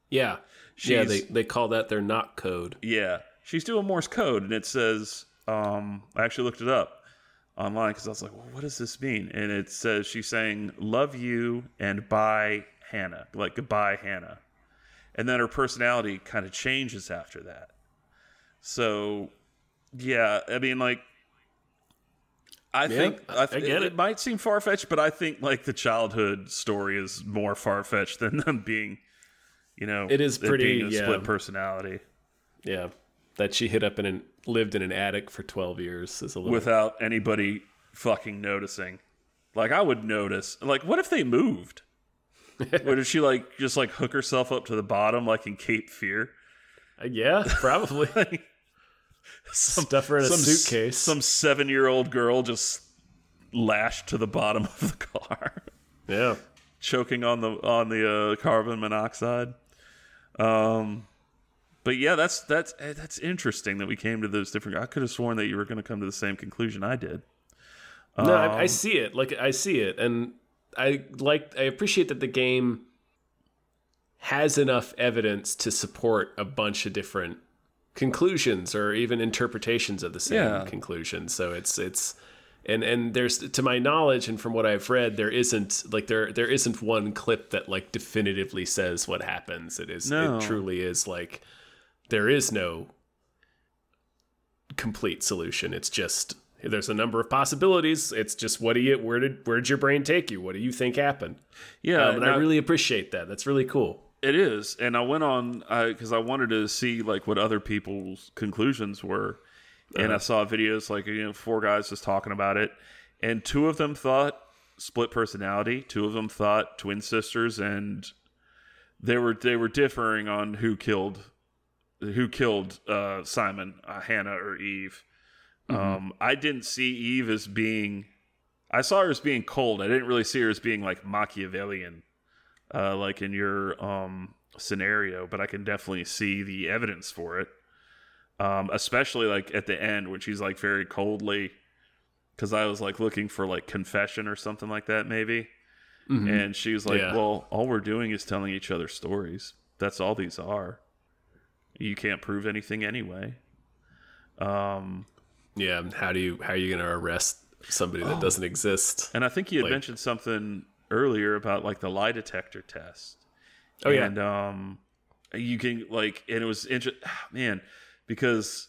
Yeah, yeah. They they call that their knock code. Yeah, she's doing Morse code, and it says. Um, I actually looked it up online because I was like, well, "What does this mean?" And it says she's saying "Love you" and "Bye, Hannah," like "Goodbye, Hannah," and then her personality kind of changes after that. So, yeah, I mean, like, I think I- I th- I get it, it. might seem far fetched, but I think like the childhood story is more far fetched than them being, you know, It is pretty, a yeah. split personality. Yeah, that she hit up in an lived in an attic for twelve years is a little. without anybody fucking noticing. Like I would notice. Like what if they moved? or did she like just like hook herself up to the bottom like in Cape Fear? Uh, yeah, probably. Stuff her in a Some s- suitcase. Some seven year old girl just lashed to the bottom of the car, yeah, choking on the on the uh, carbon monoxide. Um, but yeah, that's that's eh, that's interesting that we came to those different. I could have sworn that you were going to come to the same conclusion I did. no, I, Um, I see it. Like I see it, and I like. I appreciate that the game has enough evidence to support a bunch of different conclusions or even interpretations of the same Yeah. conclusion. So it's it's and and there's to my knowledge and from what I've read, there isn't like there there isn't one clip that like definitively says what happens. It is No. it truly is like there is no complete solution. It's just there's a number of possibilities. It's just what do you where did where did your brain take you? What do you think happened? Yeah, Um, and I really appreciate that. That's really cool. It is, and I went on because I wanted to see like what other people's conclusions were, and I saw videos like you know four guys just talking about it, and two of them thought split personality, two of them thought twin sisters, and they were they were differing on who killed who killed uh, Simon, uh, Hannah, or Eve. Um, I didn't see Eve as being. I saw her as being cold. I didn't really see her as being like Machiavellian uh, like in your um, scenario, but I can definitely see the evidence for it. Um, especially like at the end when she's like very coldly, because I was like looking for like confession or something like that, maybe. And she's like, Yeah. "Well, all we're doing is telling each other stories. That's all these are. You can't prove anything anyway." Um, Yeah. How do you how are you going to arrest somebody that doesn't exist? And I think you had Like- mentioned something earlier about like the lie detector test. Oh yeah. and um, you can like, and it was interesting, man, because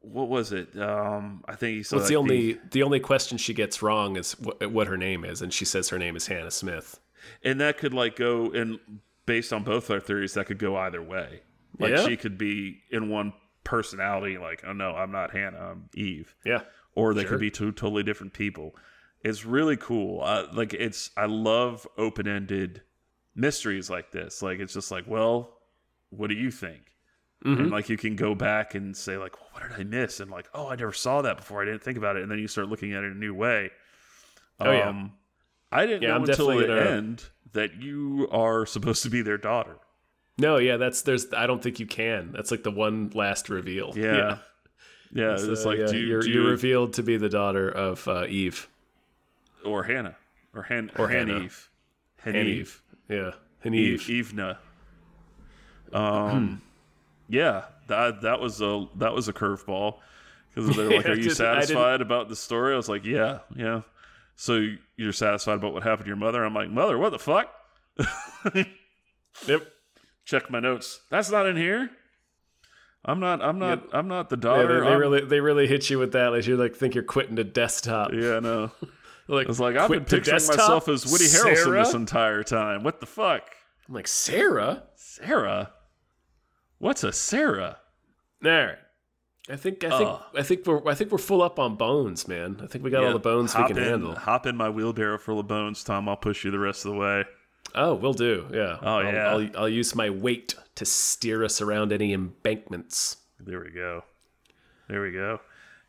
what was it? Um, I think he said like, the only the only question she gets wrong is what, what her name is, and she says her name is Hannah Smith. and that could like go and based on both our theories, that could go either way. Like Yeah. she could be in one personality, like, oh no, I'm not Hannah, I'm Eve. Yeah. or they Sure. could be two totally different people. It's really cool. Uh, like it's I love open ended mysteries like this. Like it's just like, well, what do you think? Mm-hmm. And like you can go back and say like, well, what did I miss? And like, oh, I never saw that before. I didn't think about it. And then you start looking at it in a new way. Oh, yeah. Um, I didn't Yeah, know I'm until the gonna- end that you are supposed to be their daughter. No, yeah, that's there's. I don't think you can. That's like the one last reveal. Yeah. Yeah, it's, So, like yeah, do, you- you're, do you're revealed to be the daughter of uh, Eve or Hannah or Han Or or Han Hannah. Eve. and Eve. Yeah, Eve. Eve. Evna. Um, yeah, that that was a that was a curveball because they're like, "Are you I satisfied about the story?" I was like, "Yeah, yeah." So you're satisfied about what happened to your mother? I'm like, "Mother, what the fuck?" Yep. Check my notes. That's not in here. I'm not. I'm not. I'm not the Yeah, daughter. they, they really they really hit you with that. Like you like think you're quitting the desktop. Yeah, no. Like It's like I've been picturing desktop? myself as Woody Harrelson Sarah? this entire time. What the fuck, I'm like Sarah. Sarah? What's a Sarah? All right. I think I think Ugh. I think we're I think we're full up on bones, man. I think we got all the bones we can in, handle. Hop in my wheelbarrow full of bones, Tom. I'll push you the rest of the way. Oh, we'll do. Yeah. Oh, I'll, yeah. I'll, I'll use my weight to steer us around any embankments. There we go. There we go.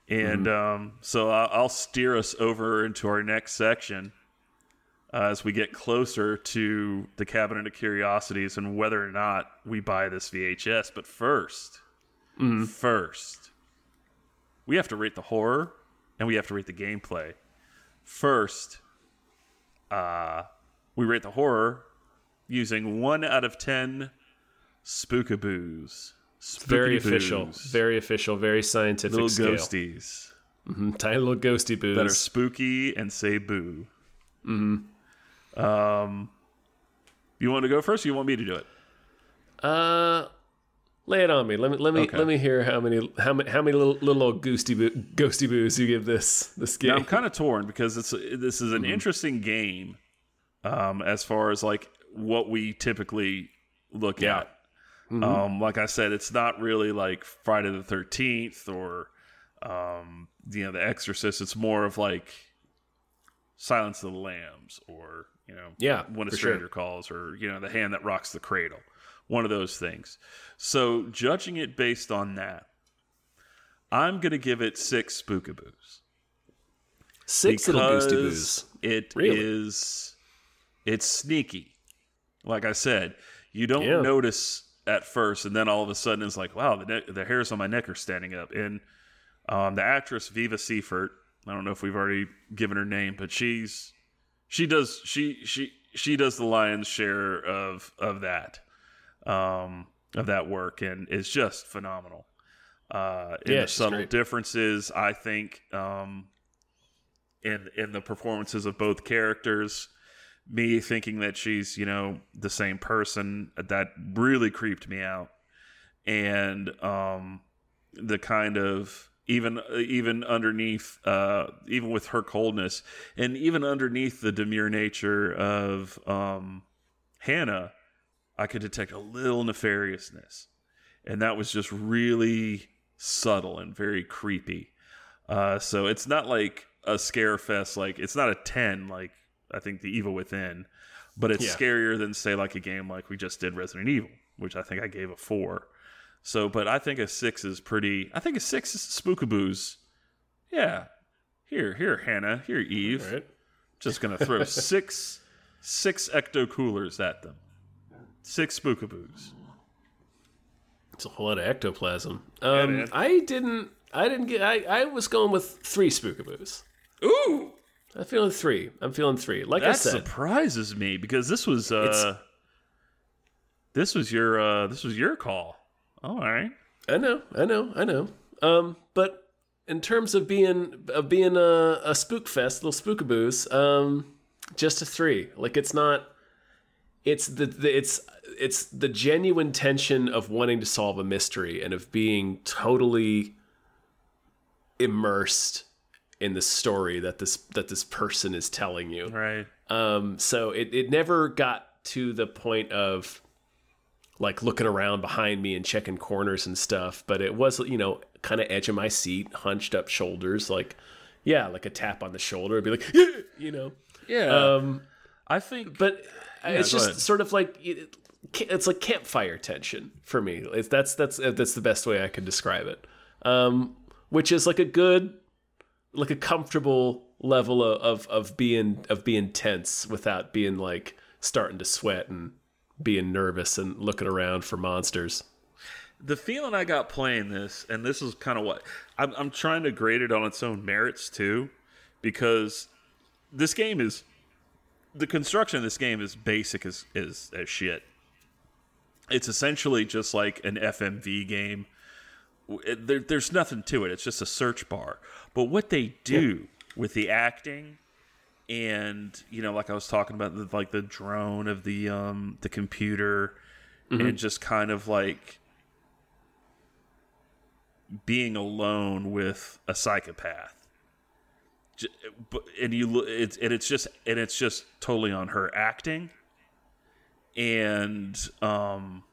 And Mm-hmm. um, so I'll, I'll steer us over into our next section uh, as we get closer to the Cabinet of Curiosities and whether or not we buy this VHS. But 1st Mm-hmm. first, we have to rate the horror and we have to rate the gameplay. First, uh, we rate the horror using one out of ten spookaboos. Very official. Very official. Very scientific little scale. ghosties Mhm, Tiny little ghosty boos. that are spooky and say boo. Mm-hmm. Um, you want to go first? or You want me to do it? Uh, lay it on me. Let me let me Okay. let me hear how many how many how many little little old ghosty boo, ghosty boos you give this this Now, game. I'm kind of torn because it's this is an interesting game, um, as far as like what we typically look Yeah. at. Um, like I said, it's not really like Friday the Thirteenth or um, you know The Exorcist. It's more of like Silence of the Lambs or you know Yeah, When a for sure. Stranger Calls or you know The Hand That Rocks the Cradle. One of those things. So judging it based on that, I'm gonna give it six spookaboos. Six little ghosty boos. It Really? is- it's sneaky. Like I said, you don't Yeah. notice at first, and then all of a sudden it's like, wow, the ne- the hairs on my neck are standing up. And um, the actress Viva Seifert, I don't know if we've already given her name, but she's she does she she she does the lion's share of of that um, of that work, and it's just phenomenal. Uh, in Yeah, the subtle great. differences, I think um, in in the performances of both characters. Me thinking that she's you know the same person that really creeped me out, and um, the kind of even even underneath uh, even with her coldness and even underneath the demure nature of um, Hannah, I could detect a little nefariousness, and that was just really subtle and very creepy. Uh, so it's not like a scare fest. Like it's not a ten. Like I think the Evil Within, but it's Yeah. scarier than say like a game like we just did Resident Evil, which I think I gave a four. So, but I think a six is pretty. I think a six is spookaboos. Yeah. Here, here, Hannah. Here, Eve. All right. Just gonna throw six, six ecto coolers at them. Six spookaboos. It's a whole lot of ectoplasm. Um, man. I didn't. I didn't get. I, I was going with three spookaboos. Ooh, I'm feeling three. I'm feeling three. Like I said, surprises me because this was uh, this was your uh, this was your call. All right. I know, I know, I know. Um, but in terms of being of being a, a spook fest, little spookaboos, um, just a three. Like it's not. It's the, the it's it's the genuine tension of wanting to solve a mystery and of being totally immersed in the story that this that this person is telling you. Right. Um, so it, it never got to the point of like looking around behind me and checking corners and stuff, but it was, you know, kind of edge of my seat, hunched up shoulders, like, yeah, like a tap on the shoulder, would be like, yeah, you know. Yeah. Um, I think but it's just ahead. sort of like it, it's like campfire tension for me. It's, that's that's that's the best way I could describe it. Um, which is like a good, like a comfortable level of, of of being of being tense without being like starting to sweat and being nervous and looking around for monsters. the feeling I got playing this, and this is kind of what I'm, I'm trying to grade it on its own merits too, because this game is the construction of this game is basic as as, as shit. It's essentially just like an FMV game. There, there's nothing to it. It's just a search bar. But what they do with the acting and you know like i was talking about the, like the drone of the um the computer and just kind of like being alone with a psychopath. But and you look it's and it's just and it's just totally on her acting. And um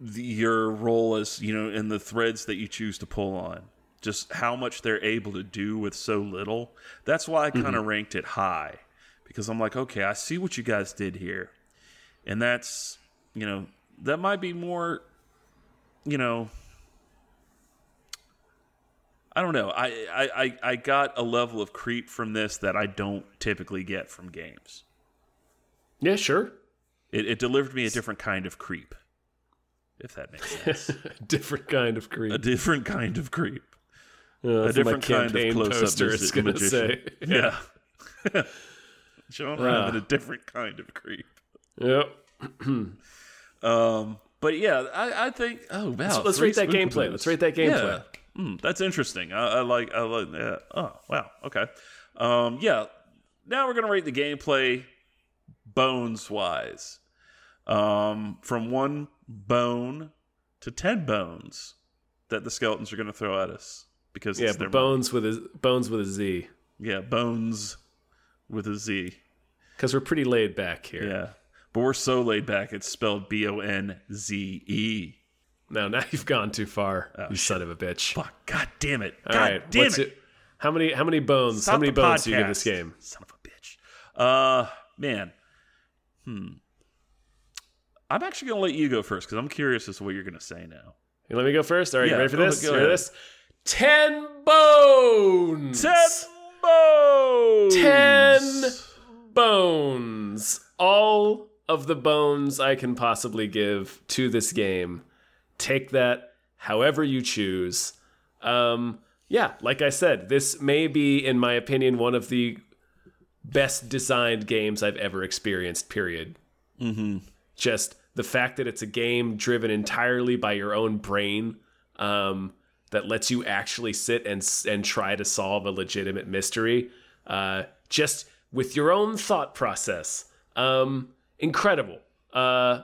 the, your role as you know in the threads that you choose to pull on just how much they're able to do with so little. That's why i kind of mm-hmm. ranked it high because i'm like okay i see what you guys did here. And that's you know that might be more you know i don't know. I, I i i got a level of creep from this that i don't typically get from games. Yeah, sure. it, it delivered me a different kind of creep if that makes sense. Different kind of creep. a different kind of creep Uh, a different kind of close-up is gonna magician. say. yeah showing Ryan a different kind of creep Yep. Um, but yeah, I, I think. Oh wow, Let's, let's rate that gameplay. boos. Let's rate that gameplay. Yeah, Hmm, that's interesting. I, I like. I like. Yeah. Oh wow. Okay. Um, yeah. Now we're gonna rate the gameplay bones wise, um, from one bone to ten bones that the skeletons are gonna throw at us because Yeah, it's their but bones with a bones with a Z. Yeah, bones with a Z. Because we're pretty laid back here. Yeah, but we're so laid back. It's spelled B O N Z E. No, now you've gone too far, you son of a bitch. Fuck! God damn it! God right, damn what's it! it? How many how many bones? Stop how many bones do you give this game? Son of a bitch. Uh, man. Hmm. I'm actually gonna let you go first because I'm curious as to what you're gonna say now. You let me go first. All right, Yeah, you ready for go- this? go You ready for this? Ten bones. Ten bones. Ten bones. All of the bones I can possibly give to this game. Take that however you choose. Um, yeah, like I said, this may be, in my opinion, one of the best designed games I've ever experienced, period. Mm-hmm. Just the fact that it's a game driven entirely by your own brain um, that lets you actually sit and, and try to solve a legitimate mystery. Uh, just with your own thought process. Um, incredible. Uh,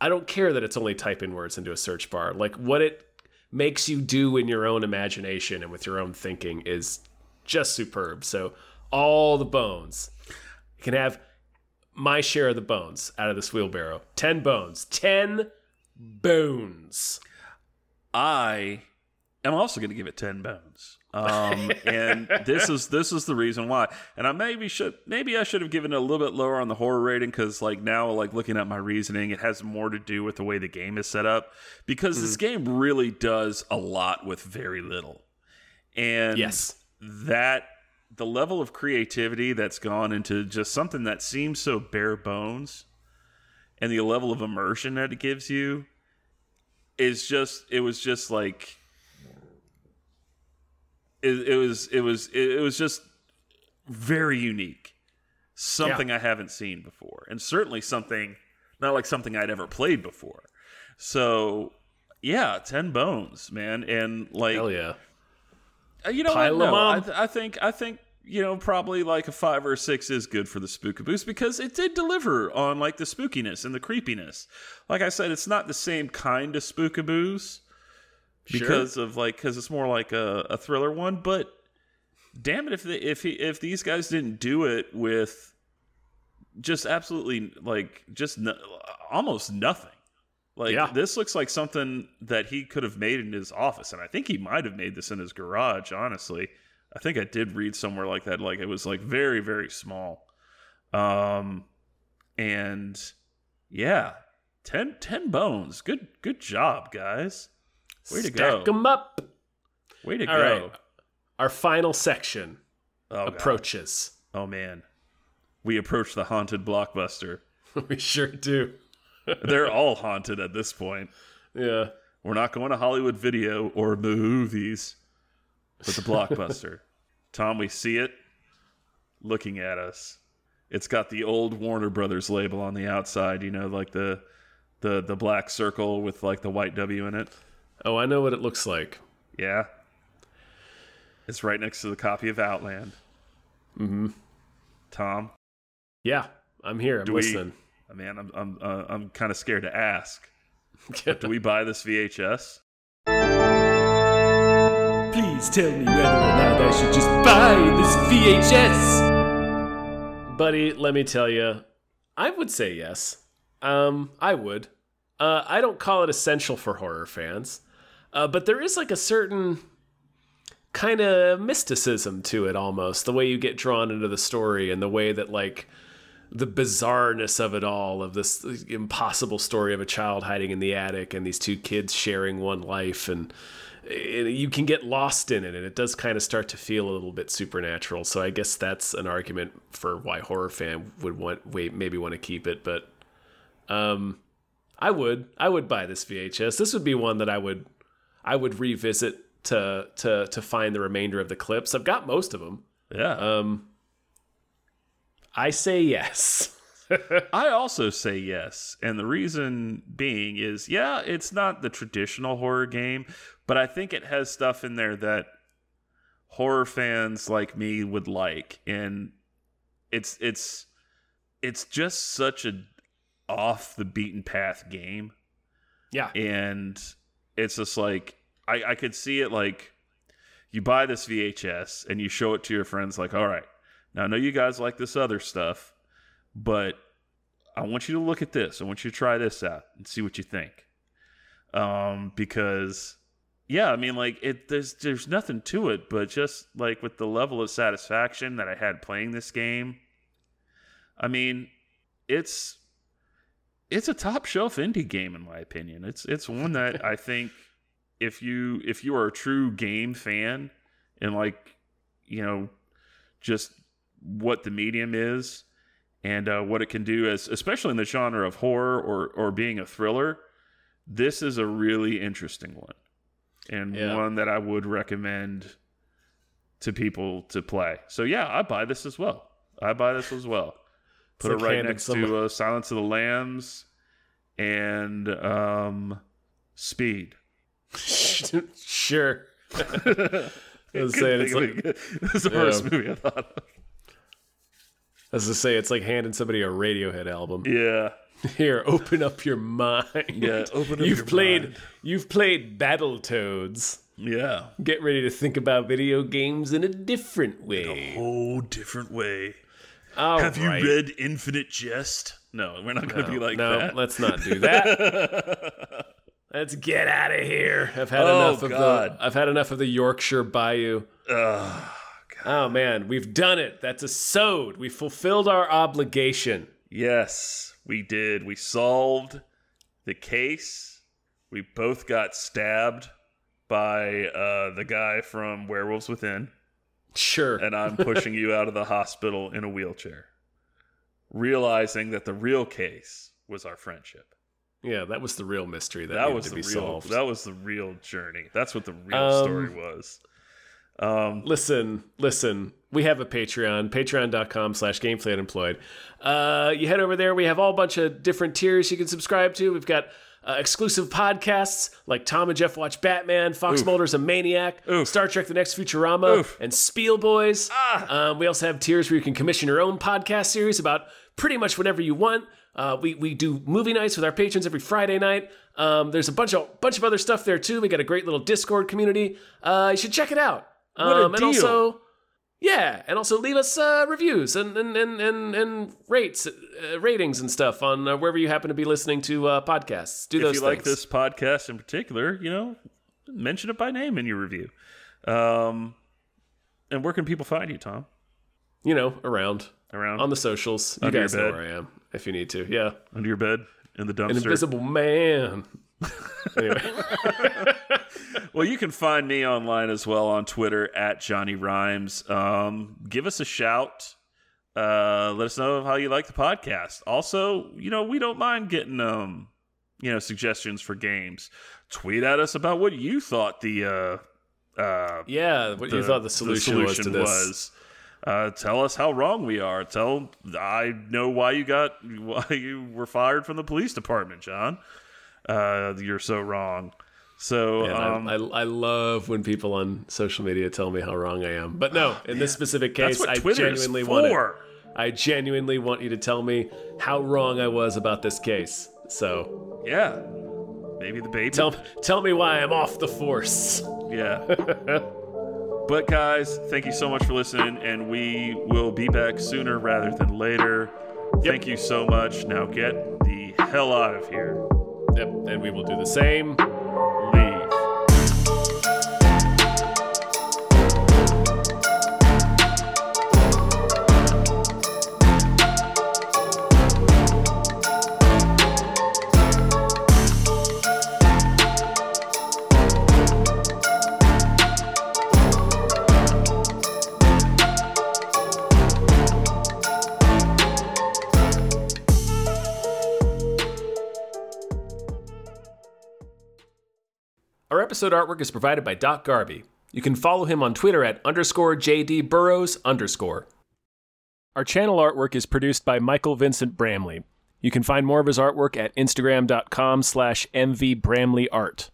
I don't care that it's only type in words into a search bar. Like what it makes you do in your own imagination and with your own thinking is just superb. So all the bones. You can have my share of the bones out of this wheelbarrow. 10 bones. 10 bones. I am also going to give it ten bones. Um, and this is this is the reason why. And I maybe should maybe I should have given it a little bit lower on the horror rating because like now like looking at my reasoning, it has more to do with the way the game is set up because this game really does a lot with very little. And Yes. that the level of creativity that's gone into just something that seems so bare bones and the level of immersion that it gives you is just it was just like it, it was it was it, was just very unique something i haven't seen before and certainly something not like something i'd ever played before so yeah 10 bones man and like Hell yeah. uh, You know Pile what? No, I, th- I think I think you know, probably like a five or a six is good for the spookaboos because it did deliver on like the spookiness and the creepiness. Like I said, it's not the same kind of spookaboos because of like because it's more like a, a thriller one. But damn it, if the, if he, if these guys didn't do it with just absolutely like just no, almost nothing. Like Yeah. this looks like something that he could have made in his office, and I think he might have made this in his garage. Honestly, I think I did read somewhere like that. Like it was like very very small, um, and yeah, 10, 10 bones. Good good job, guys. Way to Stack go. them up. Way to All go. right. Our final section Oh, God. approaches. Oh man, we approach the haunted blockbuster. we sure do. They're all haunted at this point. Yeah. We're not going to Hollywood Video or movies, but the blockbuster. Tom, we see it looking at us. It's got the old Warner Brothers label on the outside. You know, like the the the black circle with like the white W in it. Oh, I know what it looks like. Yeah, it's right next to the copy of Outland. Mm-hmm. Tom, Yeah, I'm here. I'm Do we- listening. man, I'm I'm uh, I'm kind of scared to ask. Do we buy this VHS? Please tell me whether or not I should just buy this VHS. Buddy, let me tell you, I would say yes. Um, I would. Uh, I don't call it essential for horror fans, uh, but there is like a certain kind of mysticism to it almost. The way you get drawn into the story and the way that like the bizarreness of it all of this impossible story of a child hiding in the attic and these two kids sharing one life and and you can get lost in it and it does kind of start to feel a little bit supernatural so i guess that's an argument for why horror fan would want wait maybe want to keep it but um i would i would buy this vhs this would be one that i would i would revisit to to to find the remainder of the clips i've got most of them Yeah. um i say yes I also say yes. And the reason being is, yeah, it's not the traditional horror game, but I think it has stuff in there that horror fans like me would like. And it's it's it's just such a off the beaten path game. yeah And it's just like I, I could see it like you buy this VHS and you show it to your friends like, all right, now I know you guys like this other stuff, but I want you to look at this. I want you to try this out and see what you think. Um, because yeah, I mean like it there's there's nothing to it, but just like with the level of satisfaction that I had playing this game, I mean, it's it's a top shelf indie game in my opinion. It's it's one that I think if you if you are a true game fan and like you know just what the medium is and uh, what it can do as especially in the genre of horror or or being a thriller this is a really interesting one and Yeah. one that I would recommend to people to play. So yeah, I buy this as well. I buy this as well. Put like it right next to uh, Silence of the Lambs and um, Speed. sure I was saying it's like this is the first Yeah. movie I thought of. As to say, it's like handing somebody a Radiohead album. Yeah, Here, open up your mind. yeah. Open up you've your played. mind. You've played Battletoads. Yeah, Get ready to think about video games in a different way. A whole different way. All Have right. you read Infinite Jest? No, we're not going to be like no, that. No, let's not do that. Let's get out of here. I've had Oh, enough of God. the. I've had enough of the Yorkshire Bayou. Ugh. Oh man, we've done it. That's a sewed. We fulfilled our obligation. Yes, we did. We solved the case. We both got stabbed by uh, the guy from Werewolves Within, Sure. and I'm pushing you out of the hospital in a wheelchair, realizing that the real case was our friendship. Yeah, that was the real mystery that, That was to the be real. solved. That was the real journey. That's what the real Um, story was. Um, listen, listen. We have a Patreon, patreon.com slash gameplayunemployed. Uh, you head over there. We have all bunch of different tiers you can subscribe to. We've got uh, exclusive podcasts like Tom and Jeff Watch Batman, Fox Mulder's a Maniac, Star Trek The Next Futurama, and Spiel Boys. Um, we also have tiers where you can commission your own podcast series about pretty much whatever you want. Uh, we, we do movie nights with our patrons every Friday night. Um, there's a bunch of bunch of other stuff there too. We got a great little Discord community. Uh, you should check it out. What a Um, and deal. also, yeah, and also leave us uh, reviews and and and and, and rates, uh, ratings and stuff on uh, wherever you happen to be listening to uh, podcasts. Do if those you things. like this podcast in particular, you know, mention it by name in your review. Um, and where can people find you, Tom? you know, around Around on the socials. You Under your guys know where I am if you need to. Yeah, under your bed in the dumpster. an invisible man. anyway, well, you can find me online as well on Twitter at Johnny Rhymes. Um, give us a shout. Uh, let us know how you like the podcast. Also, you know, we don't mind getting um, you know, suggestions for games. Tweet at us about what you thought the uh, uh, yeah, what you thought the solution, was to this? was. Uh, tell us how wrong we are. Tell I know why you got why you were fired from the police department, John. Uh, you're so wrong. So um, I, I, I love when people on social media tell me how wrong I am. But no, in this specific case, I genuinely want it. I genuinely want you to tell me how wrong I was about this case. So Yeah, maybe the baby. tell tell me why I'm off the force. Yeah. but guys, thank you so much for listening, and we will be back sooner rather than later. Thank you so much. Now get the hell out of here. Yep, and we will do the same. Episode artwork is provided by Doc Garby. You can follow him on Twitter at underscore JD Burrows underscore. Our channel artwork is produced by Michael Vincent Bramley. You can find more of his artwork at instagram.com slash mvbramleyart.